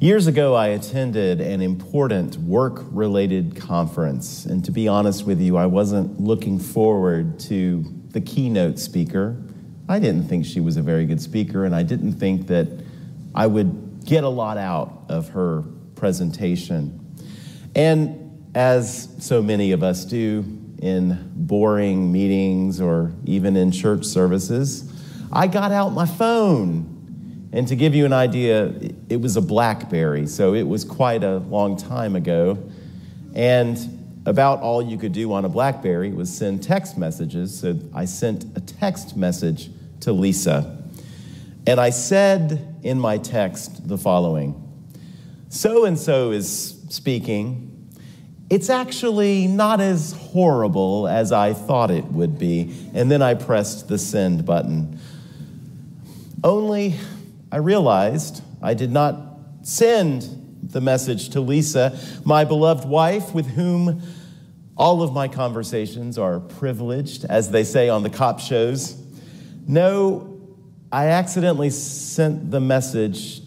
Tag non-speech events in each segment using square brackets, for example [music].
Years ago, I attended an important work related conference. And to be honest with you, I wasn't looking forward to the keynote speaker. I didn't think she was a very good speaker, and I didn't think that I would get a lot out of her presentation. And as so many of us do in boring meetings or even in church services, I got out my phone and to give you an idea, it was a Blackberry, so it was quite a long time ago. And about all you could do on a Blackberry was send text messages. So I sent a text message to Lisa. And I said in my text the following So and so is speaking. It's actually not as horrible as I thought it would be. And then I pressed the send button. Only I realized I did not send the message to Lisa, my beloved wife, with whom all of my conversations are privileged, as they say on the cop shows. No, I accidentally sent the message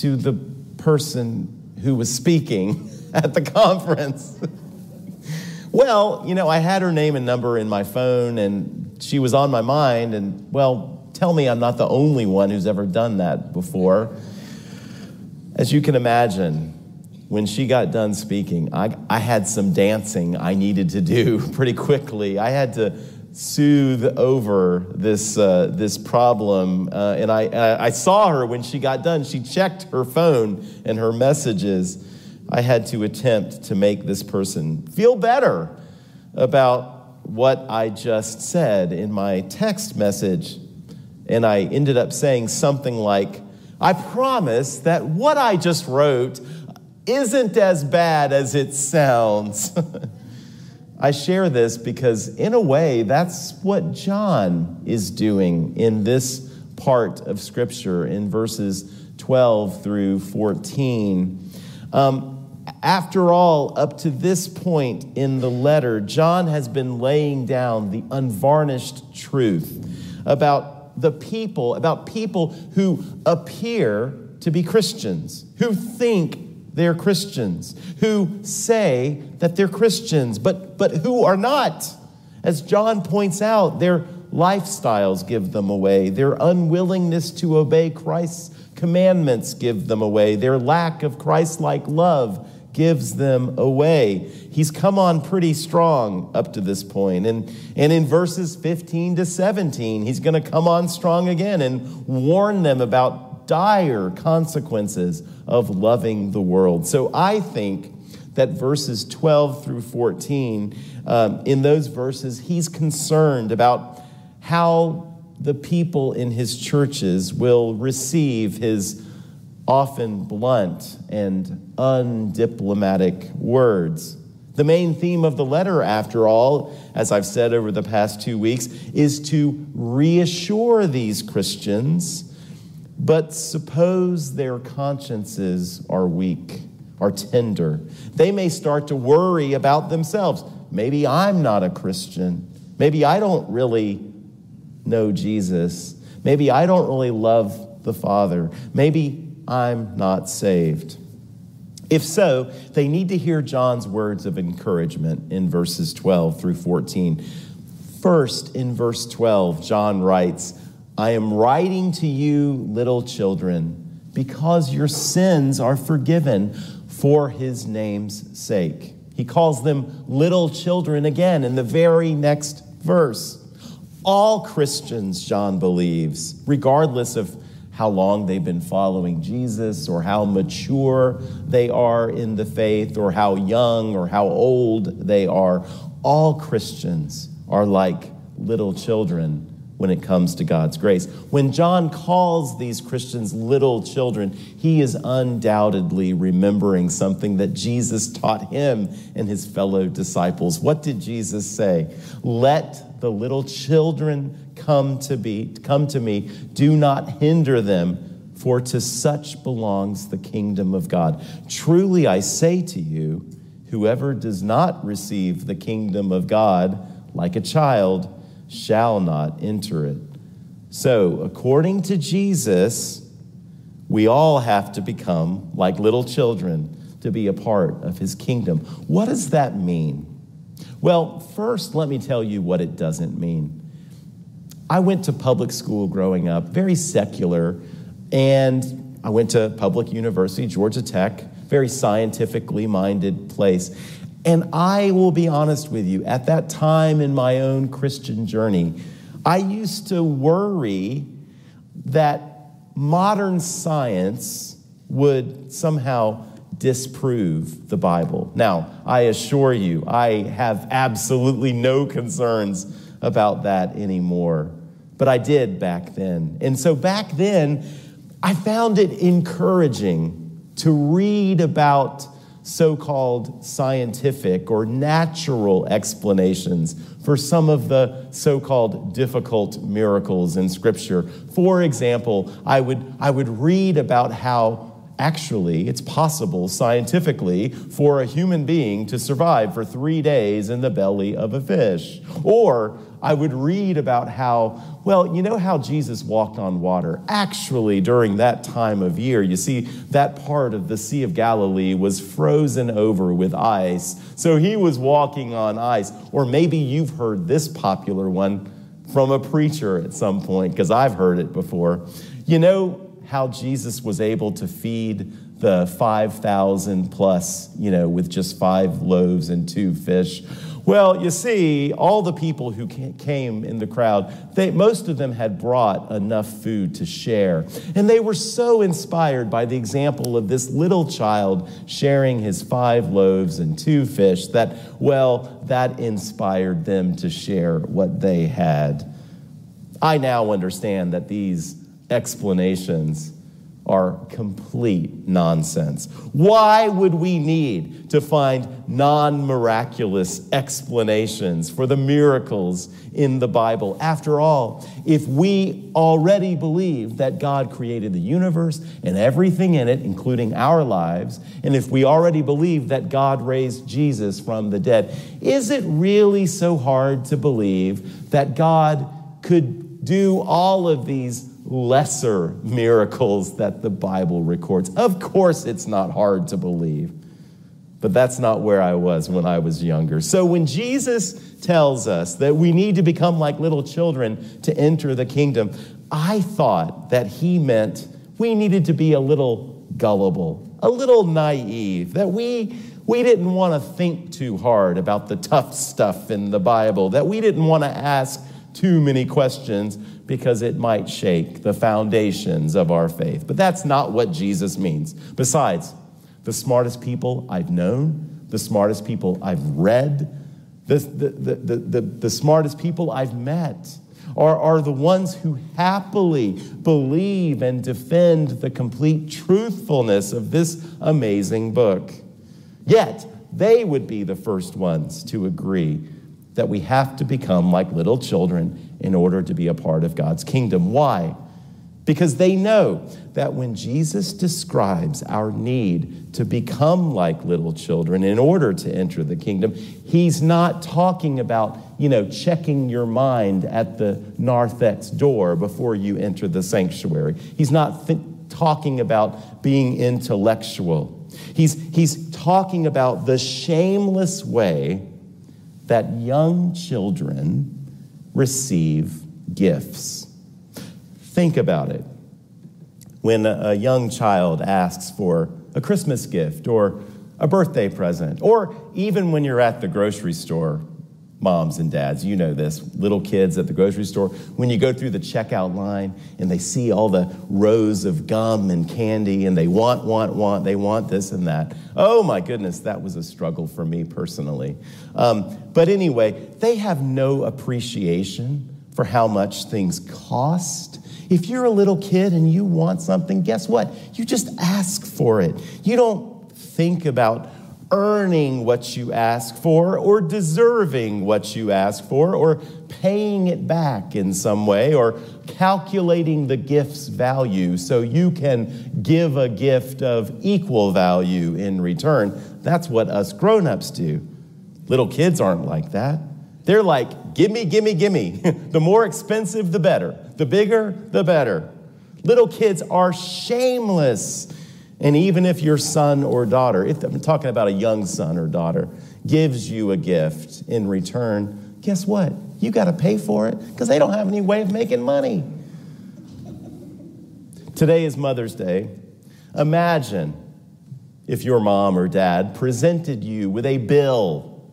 to the person who was speaking [laughs] at the conference. well, you know, I had her name and number in my phone, and she was on my mind, and well, tell me I'm not the only one who's ever done that before. As you can imagine, when she got done speaking, I, I had some dancing I needed to do [laughs] pretty quickly. I had to soothe over this, uh, this problem. Uh, and I, I saw her when she got done. She checked her phone and her messages. I had to attempt to make this person feel better about what I just said in my text message and I ended up saying something like, I promise that what I just wrote isn't as bad as it sounds. [laughs] I share this because, in a way, that's what John is doing in this part of Scripture in verses 12 through 14. Um, after all, up to this point in the letter, John has been laying down the unvarnished truth about the people, about people who appear to be Christians, who think they're Christians, who say that they're Christians, but, but who are not. As John points out, their lifestyles give them away, their unwillingness to obey Christ's commandments give them away, their lack of Christ like love gives them away. He's come on pretty strong up to this point. And, and in verses 15 to 17, he's going to come on strong again and warn them about dire consequences of loving the world. So I think that verses 12 through 14, um, in those verses, he's concerned about how the people in his churches will receive his often blunt and undiplomatic words. The main theme of the letter, after all, as I've said over the past two weeks, is to reassure these Christians, but suppose their consciences are weak, are tender. They may start to worry about themselves. Maybe I'm not a Christian. Maybe I don't really know Jesus. Maybe I don't really love the Father. Maybe I'm not saved. If so, they need to hear John's words of encouragement in verses 12 through 14. First, in verse 12, John writes, I am writing to you, little children, because your sins are forgiven for his name's sake. He calls them little children again in the very next verse. All Christians, John believes, regardless of how long they've been following Jesus or how mature they are in the faith or how young or how old they are. All Christians are like little children when it comes to God's grace. When John calls these Christians little children, he is undoubtedly remembering something that Jesus taught him and his fellow disciples. What did Jesus say? Let the little children come to be come to me do not hinder them for to such belongs the kingdom of god truly i say to you whoever does not receive the kingdom of god like a child shall not enter it so according to jesus We all have to become like little children to be a part of his kingdom. What does that mean? Well, first, let me tell you what it doesn't mean. I went to public school growing up, very secular, and I went to public university, Georgia Tech, very scientifically minded place. And I will be honest with you, at that time in my own Christian journey, I used to worry that modern science would somehow disprove the Bible. Now, I assure you, I have absolutely no concerns about that anymore. But I did back then. And so back then, I found it encouraging to read about so called scientific or natural explanations for some of the so called difficult miracles in Scripture. For example, I would, I would read about how Actually, it's possible scientifically for a human being to survive for three days in the belly of a fish. Or I would read about how, well, you know how Jesus walked on water? Actually, during that time of year, you see, that part of the Sea of Galilee was frozen over with ice. So he was walking on ice. Or maybe you've heard this popular one from a preacher at some point, because I've heard it before. You know, how Jesus was able to feed the 5,000 plus, you know, with just five loaves and two fish. Well, you see, all the people who came in the crowd, they, most of them had brought enough food to share. And they were so inspired by the example of this little child sharing his five loaves and two fish that, well, that inspired them to share what they had. I now understand that these explanations are complete nonsense. Why would we need to find non miraculous explanations for the miracles in the Bible? After all, if we already believe that God created the universe and everything in it, including our lives, and if we already believe that God raised Jesus from the dead, is it really so hard to believe that God could do all of these lesser miracles that the Bible records. Of course, it's not hard to believe, but that's not where I was when I was younger. So when Jesus tells us that we need to become like little children to enter the kingdom, I thought that he meant we needed to be a little gullible, a little naive, that we we didn't want to think too hard about the tough stuff in the Bible, that we didn't want to ask too many questions because it might shake the foundations of our faith. But that's not what Jesus means. Besides, the smartest people I've known, the smartest people I've read, the, the, the, the, smartest people I've met are, are the ones who happily believe and defend the complete truthfulness of this amazing book. Yet, they would be the first ones to agree that we have to become like little children in order to be a part of God's kingdom. Why? Because they know that when Jesus describes our need to become like little children in order to enter the kingdom, he's not talking about, you know, checking your mind at the narthex door before you enter the sanctuary. He's not th- talking about being intellectual. He's, he's talking about the shameless way that young children receive gifts. Think about it. When a young child asks for a Christmas gift or a birthday present, or even when you're at the grocery store moms and dads, you know this, little kids at the grocery store, when you go through the checkout line and they see all the rows of gum and candy and they want, want, want, they want this and that. Oh my goodness, that was a struggle for me personally. Um, but anyway, they have no appreciation for how much things cost. If you're a little kid and you want something, guess what? You just ask for it. You don't think about earning what you ask for or deserving what you ask for or paying it back in some way or calculating the gift's value so you can give a gift of equal value in return. That's what us grown ups do. Little kids aren't like that. They're like, gimme, gimme, gimme. [laughs] the more expensive, the better. The bigger, the better. Little kids are shameless. And even if your son or daughter, if I'm talking about a young son or daughter, gives you a gift in return, guess what? You got to pay for it because they don't have any way of making money. Today is Mother's Day. Imagine if your mom or dad presented you with a bill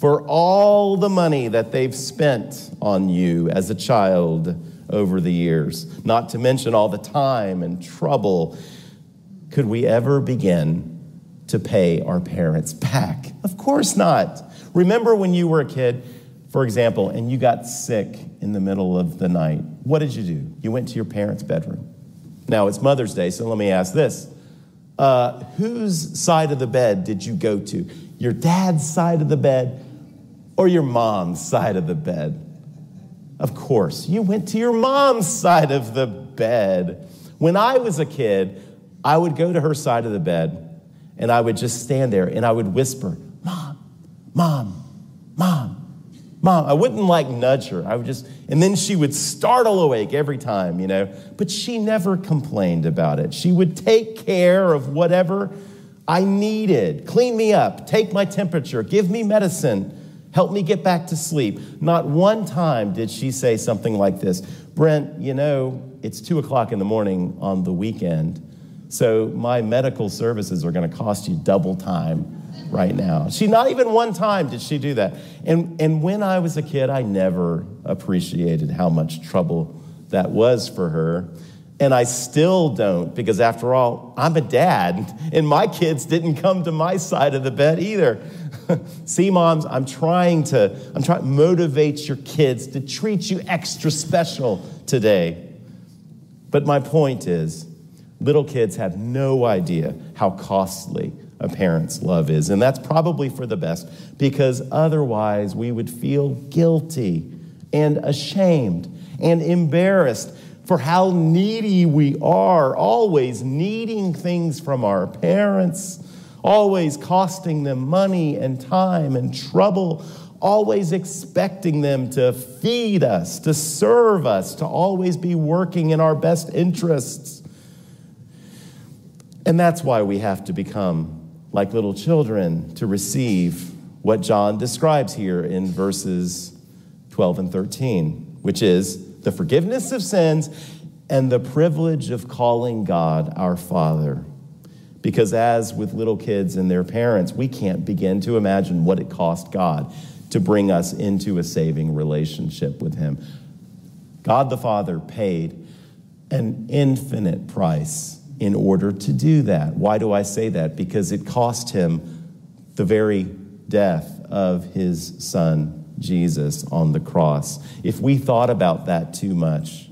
for all the money that they've spent on you as a child over the years, not to mention all the time and trouble. Could we ever begin to pay our parents back? Of course not. Remember when you were a kid, for example, and you got sick in the middle of the night? What did you do? You went to your parents' bedroom. Now, it's Mother's Day, so let me ask this. Uh, whose side of the bed did you go to? Your dad's side of the bed or your mom's side of the bed? Of course, you went to your mom's side of the bed. When I was a kid, I would go to her side of the bed and I would just stand there and I would whisper, Mom, Mom, Mom. Mom, I wouldn't like nudge her. I would just, and then she would startle awake every time, you know. But she never complained about it. She would take care of whatever I needed clean me up, take my temperature, give me medicine, help me get back to sleep. Not one time did she say something like this Brent, you know, it's two o'clock in the morning on the weekend, so my medical services are going to cost you double time right now. She not even one time did she do that. And and when I was a kid, I never appreciated how much trouble that was for her. And I still don't because after all, I'm a dad [laughs] and my kids didn't come to my side of the bed either. [laughs] See moms, I'm trying to I'm trying to motivate your kids to treat you extra special today. But my point is little kids have no idea how costly a parent's love is. And that's probably for the best because otherwise we would feel guilty and ashamed and embarrassed for how needy we are, always needing things from our parents, always costing them money and time and trouble, always expecting them to feed us, to serve us, to always be working in our best interests. And that's why we have to become like little children to receive what John describes here in verses 12 and 13, which is the forgiveness of sins and the privilege of calling God our Father. Because, as with little kids and their parents, we can't begin to imagine what it cost God to bring us into a saving relationship with Him. God the Father paid an infinite price in order to do that. Why do I say that? Because it cost him the very death of his son, Jesus, on the cross. If we thought about that too much,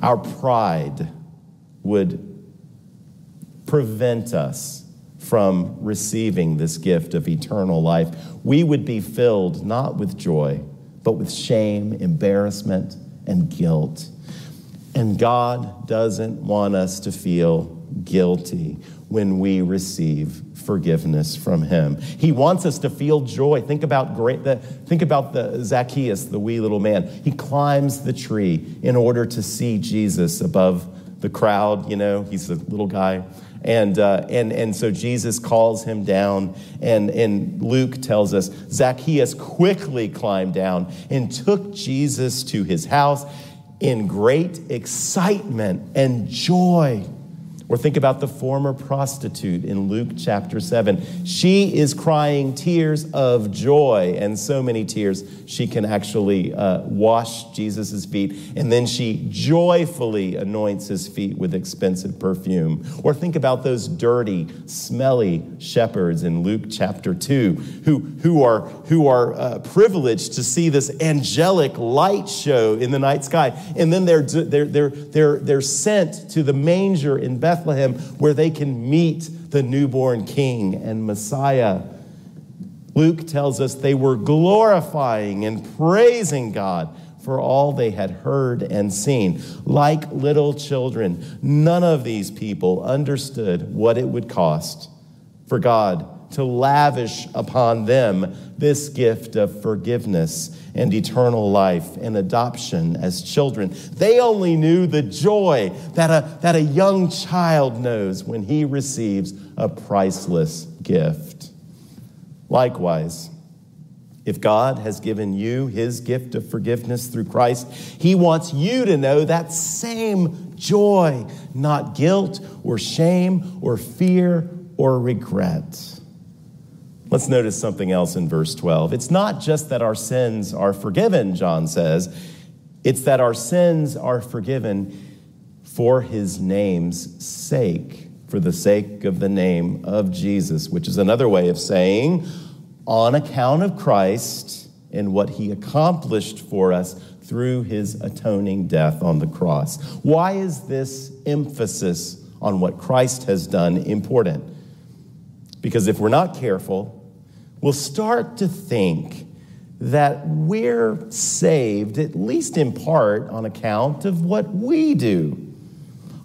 our pride would prevent us from receiving this gift of eternal life. We would be filled not with joy, but with shame, embarrassment, and guilt. And God doesn't want us to feel guilty when we receive forgiveness from him. He wants us to feel joy. Think about great the, think about the Zacchaeus, the wee little man. He climbs the tree in order to see Jesus above the crowd, you know, he's a little guy. And, uh, and, and so Jesus calls him down, and, and Luke tells us Zacchaeus quickly climbed down and took Jesus to his house in great excitement and joy. Or think about the former prostitute in Luke chapter 7. She is crying tears of joy, and so many tears she can actually uh, wash Jesus' feet, and then she joyfully anoints his feet with expensive perfume. Or think about those dirty, smelly shepherds in Luke chapter 2 who, who are, who are uh, privileged to see this angelic light show in the night sky, and then they're, they're, they're, they're, they're sent to the manger in Bethlehem Bethlehem where they can meet the newborn king and Messiah. Luke tells us they were glorifying and praising God for all they had heard and seen. Like little children, none of these people understood what it would cost for God to lavish upon them this gift of forgiveness and eternal life and adoption as children. They only knew the joy that a, that a young child knows when he receives a priceless gift. Likewise, if God has given you his gift of forgiveness through Christ, he wants you to know that same joy, not guilt or shame or fear or regret. Let's notice something else in verse 12. It's not just that our sins are forgiven, John says, it's that our sins are forgiven for his name's sake, for the sake of the name of Jesus, which is another way of saying, on account of Christ and what he accomplished for us through his atoning death on the cross. Why is this emphasis on what Christ has done important? Because if we're not careful, we'll start to think that we're saved, at least in part, on account of what we do.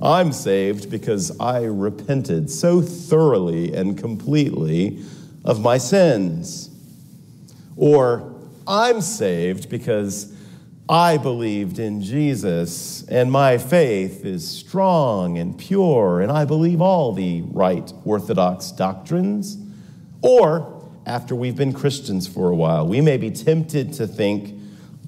I'm saved because I repented so thoroughly and completely of my sins. Or I'm saved because I believed in Jesus and my faith is strong and pure and I believe all the right orthodox doctrines. Or after we've been Christians for a while, we may be tempted to think,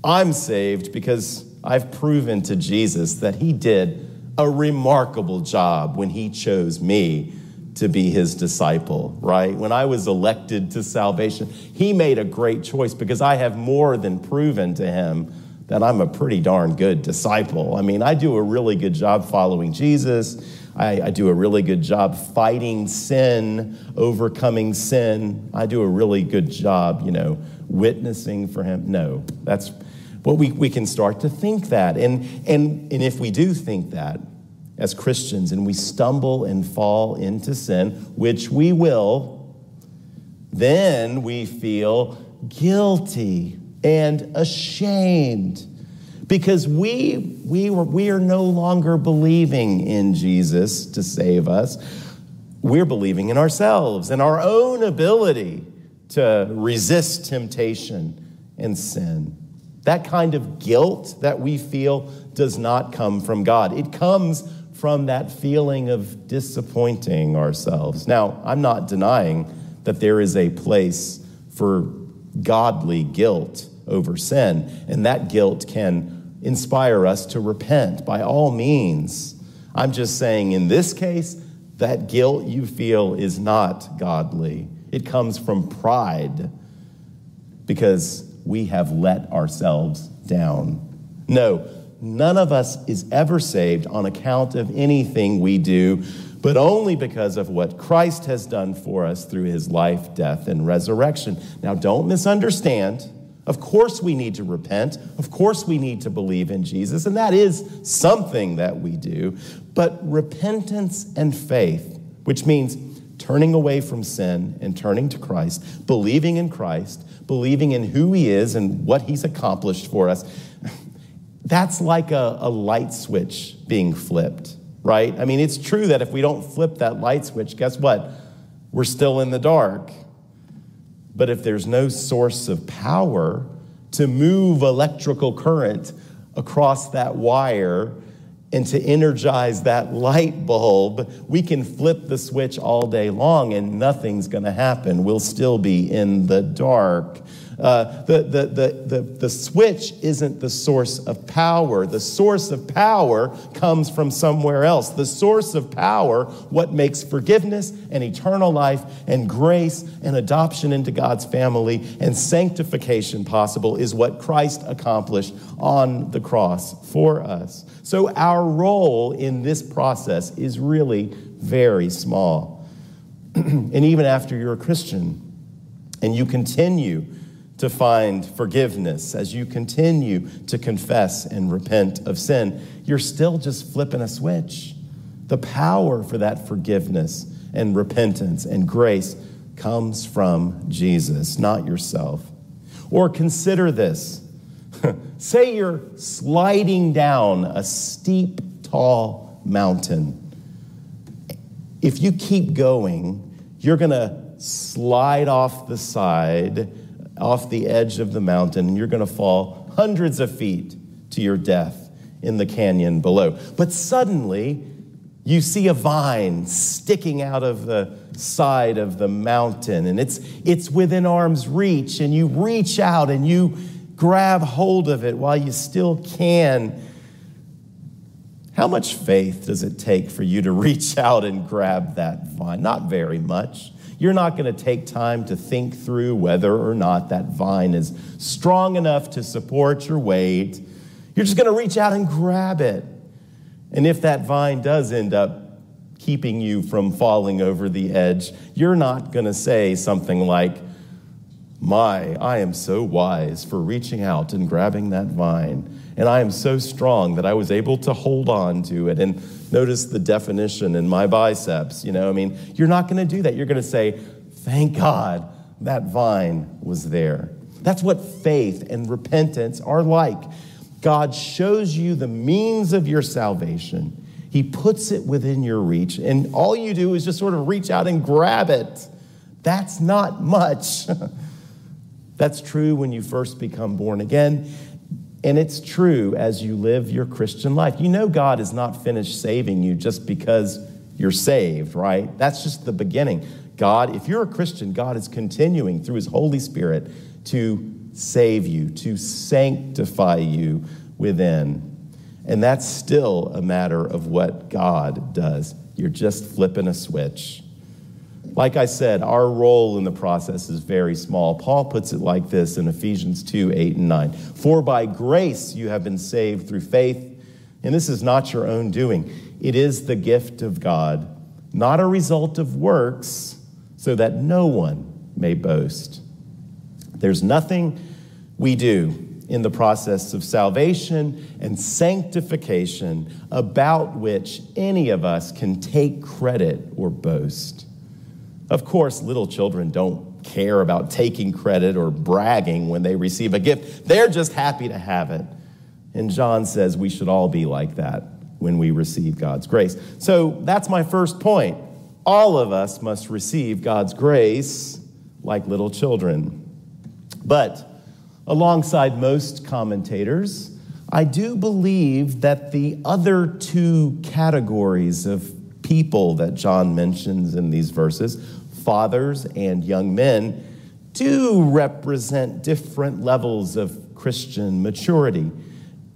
I'm saved because I've proven to Jesus that he did a remarkable job when he chose me to be his disciple, right? When I was elected to salvation, he made a great choice because I have more than proven to him that I'm a pretty darn good disciple. I mean, I do a really good job following Jesus. I, I, do a really good job fighting sin, overcoming sin. I do a really good job, you know, witnessing for him. No, that's what we, we can start to think that. And, and, and if we do think that, as Christians and we stumble and fall into sin, which we will, then we feel guilty and ashamed because we, we, were, we are no longer believing in Jesus to save us. We're believing in ourselves and our own ability to resist temptation and sin. That kind of guilt that we feel does not come from God. It comes from that feeling of disappointing ourselves. Now, I'm not denying that there is a place for godly guilt over sin, and that guilt can inspire us to repent by all means. I'm just saying, in this case, that guilt you feel is not godly. It comes from pride because we have let ourselves down. No, none of us is ever saved on account of anything we do, but only because of what Christ has done for us through his life, death, and resurrection. Now, don't misunderstand. Of course, we need to repent. Of course, we need to believe in Jesus, and that is something that we do. But repentance and faith, which means turning away from sin and turning to Christ, believing in Christ, believing in who he is and what he's accomplished for us, that's like a, a light switch being flipped, right? I mean, it's true that if we don't flip that light switch, guess what? We're still in the dark. But if there's no source of power to move electrical current across that wire and to energize that light bulb, we can flip the switch all day long and nothing's going to happen. We'll still be in the dark. Uh, the, the, the, the, the switch isn't the source of power. The source of power comes from somewhere else. The source of power, what makes forgiveness and eternal life and grace and adoption into God's family and sanctification possible, is what Christ accomplished on the cross for us. So our role in this process is really very small. [clears throat] and even after you're a Christian and you continue to find forgiveness, as you continue to confess and repent of sin, you're still just flipping a switch. The power for that forgiveness and repentance and grace comes from Jesus, not yourself. Or consider this [laughs] say you're sliding down a steep, tall mountain. If you keep going, you're going to slide off the side, off the edge of the mountain, and you're going to fall hundreds of feet to your death in the canyon below. But suddenly, you see a vine sticking out of the side of the mountain, and it's, it's within arm's reach, and you reach out and you grab hold of it while you still can. How much faith does it take for you to [laughs] reach out and grab that vine? Not very much. You're not going to take time to think through whether or not that vine is strong enough to support your weight. You're just going to reach out and grab it. And if that vine does end up keeping you from falling over the edge, you're not going to say something like, My, I am so wise for reaching out and grabbing that vine. And I am so strong that I was able to hold on to it. And notice the definition in my biceps. You know, I mean, you're not going to do that. You're going to say, Thank God that vine was there. That's what faith and repentance are like. God shows you the means of your salvation. He puts it within your reach, and all you do is just sort of reach out and grab it. That's not much. [laughs] That's true when you first become born again, and it's true as you live your Christian life. You know, God is not finished saving you just because you're saved, right? That's just the beginning. God, if you're a Christian, God is continuing through His Holy Spirit to save you, to sanctify you within. And that's still a matter of what God does. You're just flipping a switch. Like I said, our role in the process is very small. Paul puts it like this in Ephesians 2 8 and 9. For by grace you have been saved through faith, and this is not your own doing, it is the gift of God, not a result of works, so that no one may boast. There's nothing we do in the process of salvation and sanctification about which any of us can take credit or boast. Of course, little children don't care about taking credit or bragging when they receive a gift, they're just happy to have it. And John says we should all be like that when we receive God's grace. So that's my first point. All of us must receive God's grace like little children. But alongside most commentators, I do believe that the other two categories of people that John mentions in these verses, fathers and young men, do represent different levels of Christian maturity.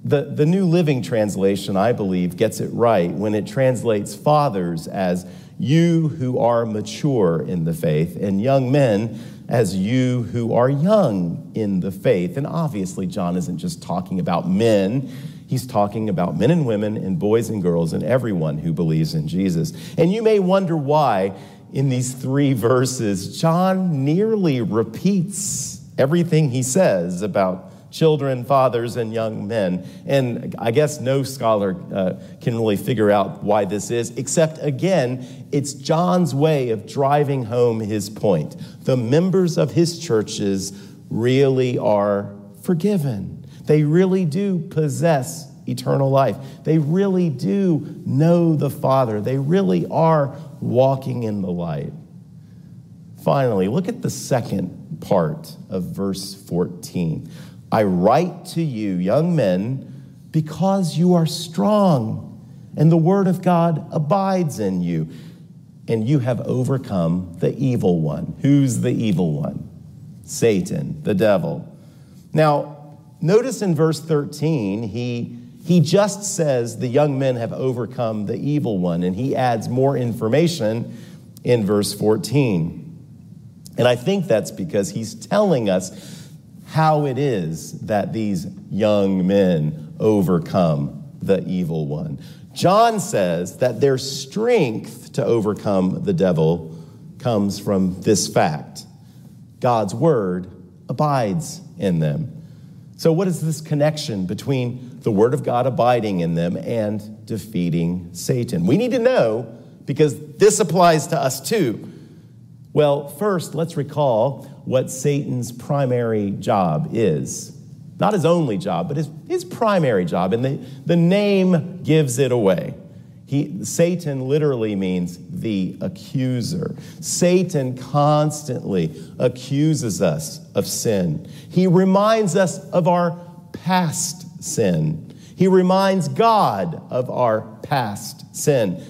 The, the New Living Translation, I believe, gets it right when it translates fathers as you who are mature in the faith, and young men as you who are young in the faith. And obviously, John isn't just talking about men, he's talking about men and women, and boys and girls, and everyone who believes in Jesus. And you may wonder why in these three verses, John nearly repeats everything he says about children, fathers, and young men. And I guess no scholar uh, can really figure out why this is, except again, it's John's way of driving home his point. The members of his churches really are forgiven, they really do possess eternal life. They really do know the Father. They really are walking in the light. Finally, look at the second part of verse 14. I write to you, young men, because you are strong, and the word of God abides in you, and you have overcome the evil one. Who's the evil one? Satan, the devil. Now, notice in verse 13, he, he just says the young men have overcome the evil one, and he adds more information in verse 14. And I think that's because he's telling us how it is that these young men overcome the evil one. John says that their strength to overcome the devil comes from this fact God's word abides in them. So, what is this connection between the word of God abiding in them and defeating Satan? We need to know because this applies to us too. Well, first, let's recall what Satan's primary job is. Not his only job, but his, his primary job. And the, the name gives it away. He Satan literally means the accuser. Satan constantly accuses us of sin. He reminds us of our past sin. He reminds God of our past sin.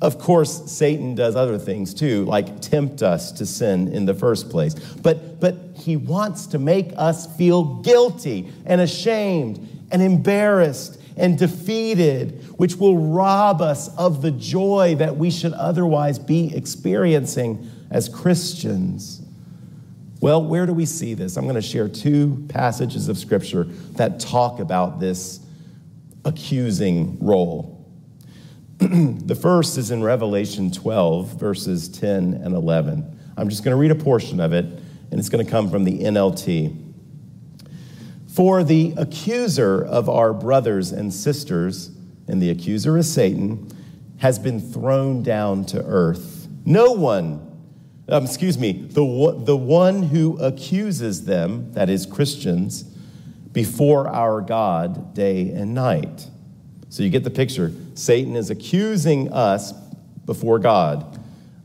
Of course, Satan does other things too, like tempt us to sin in the first place. But, but he wants to make us feel guilty and ashamed and embarrassed and defeated, which will rob us of the joy that we should otherwise be experiencing as Christians. Well, where do we see this? I'm going to share two passages of Scripture that talk about this accusing role. [clears throat] the first is in Revelation 12, verses 10 and 11. I'm just going to read a portion of it, and it's going to come from the NLT. For the accuser of our brothers and sisters, and the accuser is Satan, has been thrown down to earth. No one, um, excuse me, the, the one who accuses them, that is Christians, before our God day and night. So you get the picture. Satan is accusing us before God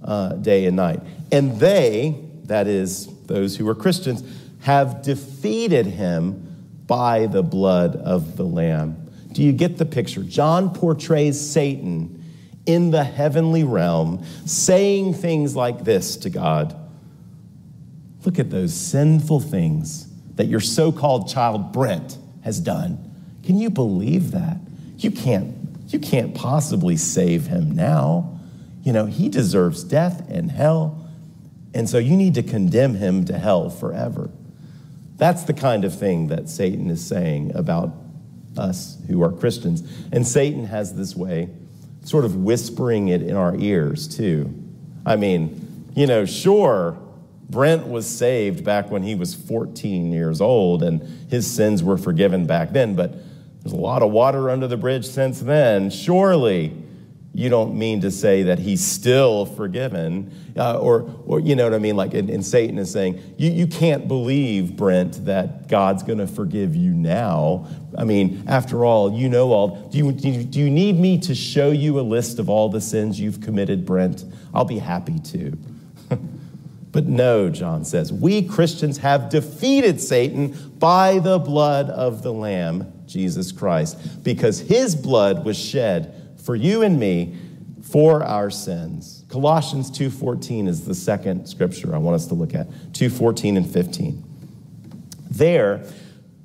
uh, day and night. And they, that is, those who are Christians, have defeated him by the blood of the Lamb. Do you get the picture? John portrays Satan in the heavenly realm saying things like this to God Look at those sinful things that your so called child Brent has done. Can you believe that? You can't, you can't possibly save him now. You know, he deserves death and hell. And so you need to condemn him to hell forever. That's the kind of thing that Satan is saying about us who are Christians. And Satan has this way, sort of whispering it in our ears, too. I mean, you know, sure, Brent was saved back when he was 14 years old, and his sins were forgiven back then, but there's a lot of water under the bridge since then. Surely you don't mean to say that he's still forgiven uh, or, or you know what i mean? Like and, and satan is saying you, you can't believe brent that god's going to forgive you now. I mean after all you know all do you, do you, do you need me to show you a list of all the sins you've committed brent? I'll be happy to. [laughs] But no john says we christians have defeated satan by the blood of the lamb jesus christ because his blood was shed for you and me for our sins. Colossians 2:14 is the second scripture I want us to look at. 2:14 and 15. There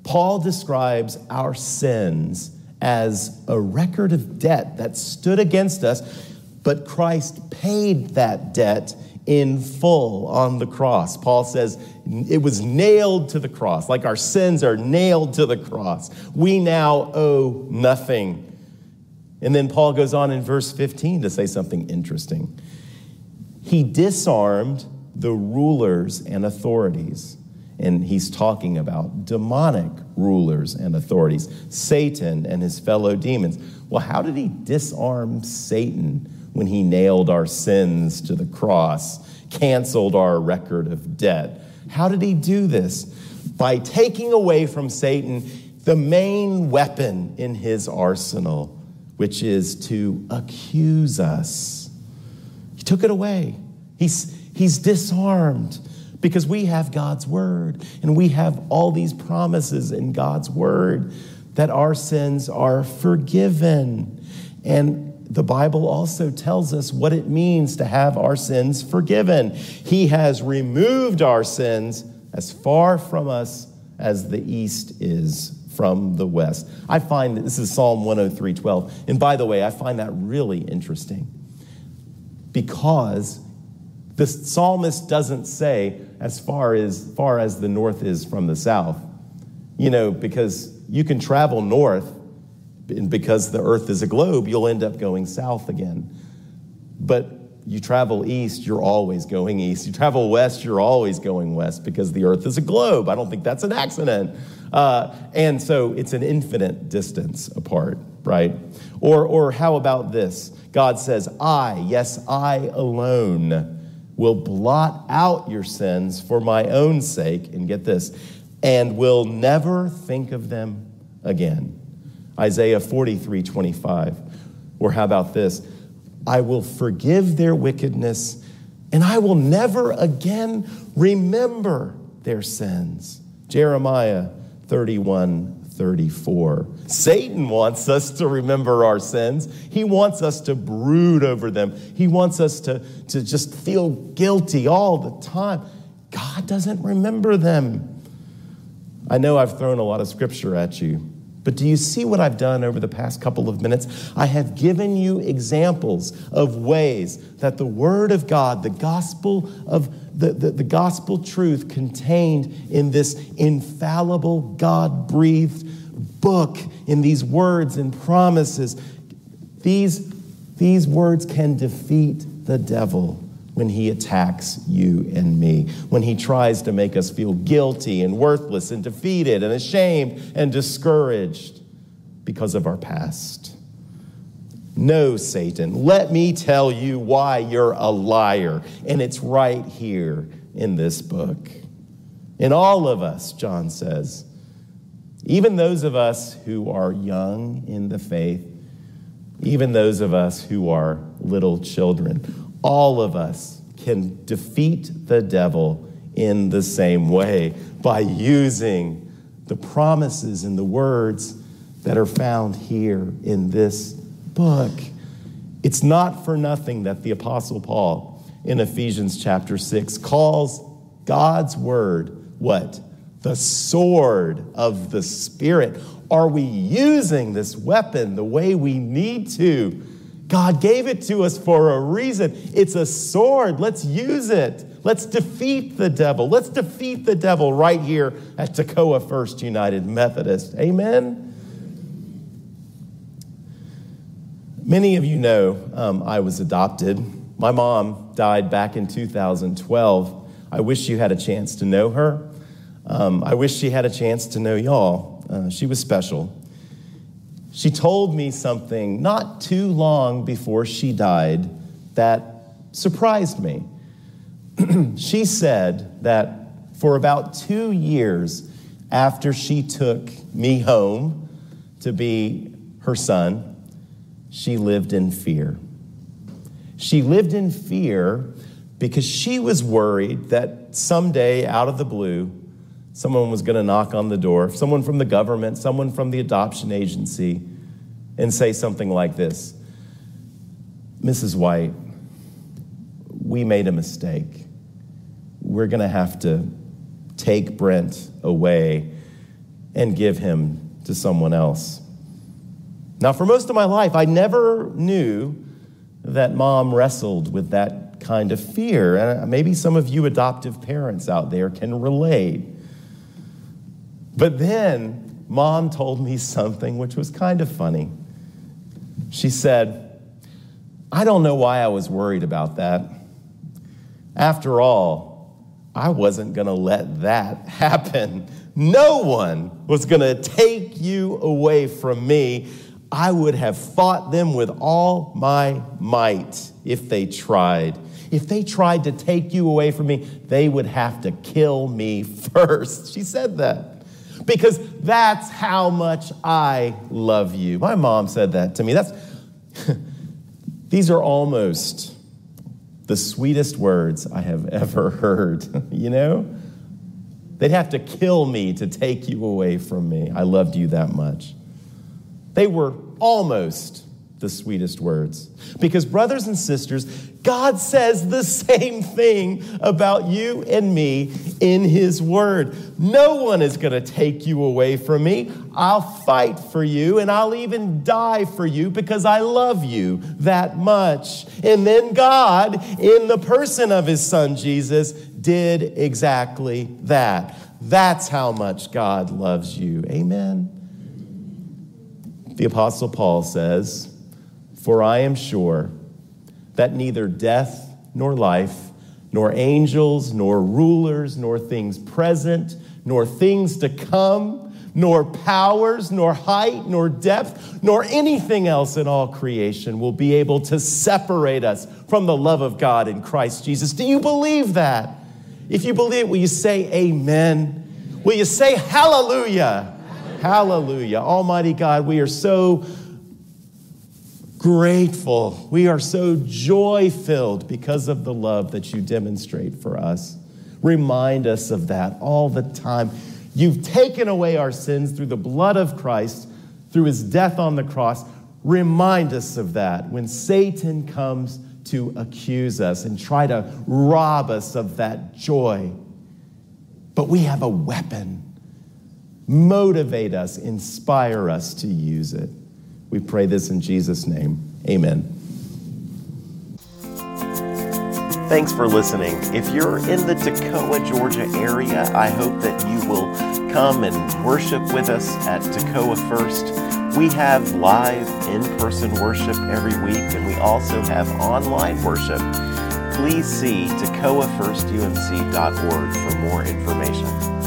Paul describes our sins as a record of debt that stood against us, but Christ paid that debt in full on the cross. Paul says it was nailed to the cross, like our sins are nailed to the cross. We now owe nothing and then Paul goes on in verse 15 to say something interesting. He disarmed the rulers and authorities. And he's talking about demonic rulers and authorities, Satan and his fellow demons. Well, how did he disarm Satan when he nailed our sins to the cross, canceled our record of debt? How did he do this? By taking away from Satan the main weapon in his arsenal which is to accuse us. He took it away. He's, he's disarmed because we have God's word and we have all these promises in God's word that our sins are forgiven. And the Bible also tells us what it means to have our sins forgiven. He has removed our sins as far from us as the east is from the west. I find that this is Psalm 103 12. And by the way, I find that really interesting because the psalmist doesn't say as far as far as the north is from the south. You know, because you can travel north and because the earth is a globe, you'll end up going south again. But you travel east, you're always going east. You travel west, you're always going west because the earth is a globe. I don't think that's an accident. Uh, and so it's an infinite distance apart, right? Or, or how about this? God says, I, yes, I alone will blot out your sins for my own sake, and get this, and will never think of them again. Isaiah 43 25. Or how about this? I will forgive their wickedness and I will never again remember their sins. Jeremiah 31 34. Satan wants us to remember our sins. He wants us to brood over them. He wants us to, to just feel guilty all the time. God doesn't remember them. I know I've thrown a lot of scripture at you, but do you see what I've done over the past couple of minutes? I have given you examples of ways that the Word of God, the gospel of the, the, the gospel truth contained in this infallible, God breathed book, in these words and promises, these, these words can defeat the devil when he attacks you and me, when he tries to make us feel guilty and worthless and defeated and ashamed and discouraged because of our past. No, Satan, let me tell you why you're a liar. And it's right here in this book. In all of us, John says, even those of us who are young in the faith, even those of us who are little children, all of us can defeat the devil in the same way by using the promises and the words that are found here in this book. It's not for nothing that the Apostle Paul in Ephesians chapter 6 calls God's word what? the sword of the Spirit. Are we using this weapon the way we need to? God gave it to us for a reason. It's a sword. Let's use it. Let's defeat the devil. Let's defeat the devil right here at Toccoa First United Methodist. Amen. Many of you know um, I was adopted. My mom died back in 2012. I wish you had a chance to know her. Um, I wish she had a chance to know y'all. Uh, she was special. She told me something not too long before she died that surprised me. [clears throat] she said that for about two years after she took me home to be her son, she lived in fear. She lived in fear because she was worried that someday, out of the blue, someone was going to knock on the door, someone from the government, someone from the adoption agency, and say something like this Mrs. White, we made a mistake. We're going to have to take Brent away and give him to someone else. Now, for most of my life, I never knew that mom wrestled with that kind of fear. And maybe some of you adoptive parents out there can relate. But then mom told me something which was kind of funny. She said, I don't know why I was worried about that. After all, I wasn't going to let that [laughs] happen. No one was going to take you away from me. I would have fought them with all my might if they tried. If they tried to take you away from me, they would have to kill me [laughs] first. She said that because that's how much I love you. My mom said that to me. That's [laughs] these are almost the sweetest words I have ever [laughs] heard, you know? They'd have to kill me to take you away from me. I loved you that much. They were almost the sweetest words. Because, brothers and sisters, God says the same thing about you and me in His Word. No one is going to take you away from me. I'll fight for you and I'll even die for you because I love you that much. And then God, in the person of His Son Jesus, did exactly that. That's how much God loves you. Amen. The Apostle Paul says, For I am sure that neither death nor life, nor angels, nor rulers, nor things present, nor things to come, nor powers, nor height, nor depth, nor anything else in all creation will be able to separate us from the love of God in Christ Jesus. Do you believe that? If you believe it, will you say amen? Will you say hallelujah? Hallelujah. Almighty God, we are so grateful. We are so joy filled because of the love that you demonstrate for us. Remind us of that all the time. You've taken away our sins through the blood of Christ, through his death on the cross. Remind us of that when Satan comes to accuse us and try to rob us of that joy. But we have a weapon. Motivate us, inspire us to use it. We pray this in Jesus' name. Amen. Thanks for listening. If you're in the Toccoa, Georgia area, I hope that you will come and worship with us at Toccoa First. We have live in person worship every week, and we also have online worship. Please see ToccoaFirstUMC.org for more information.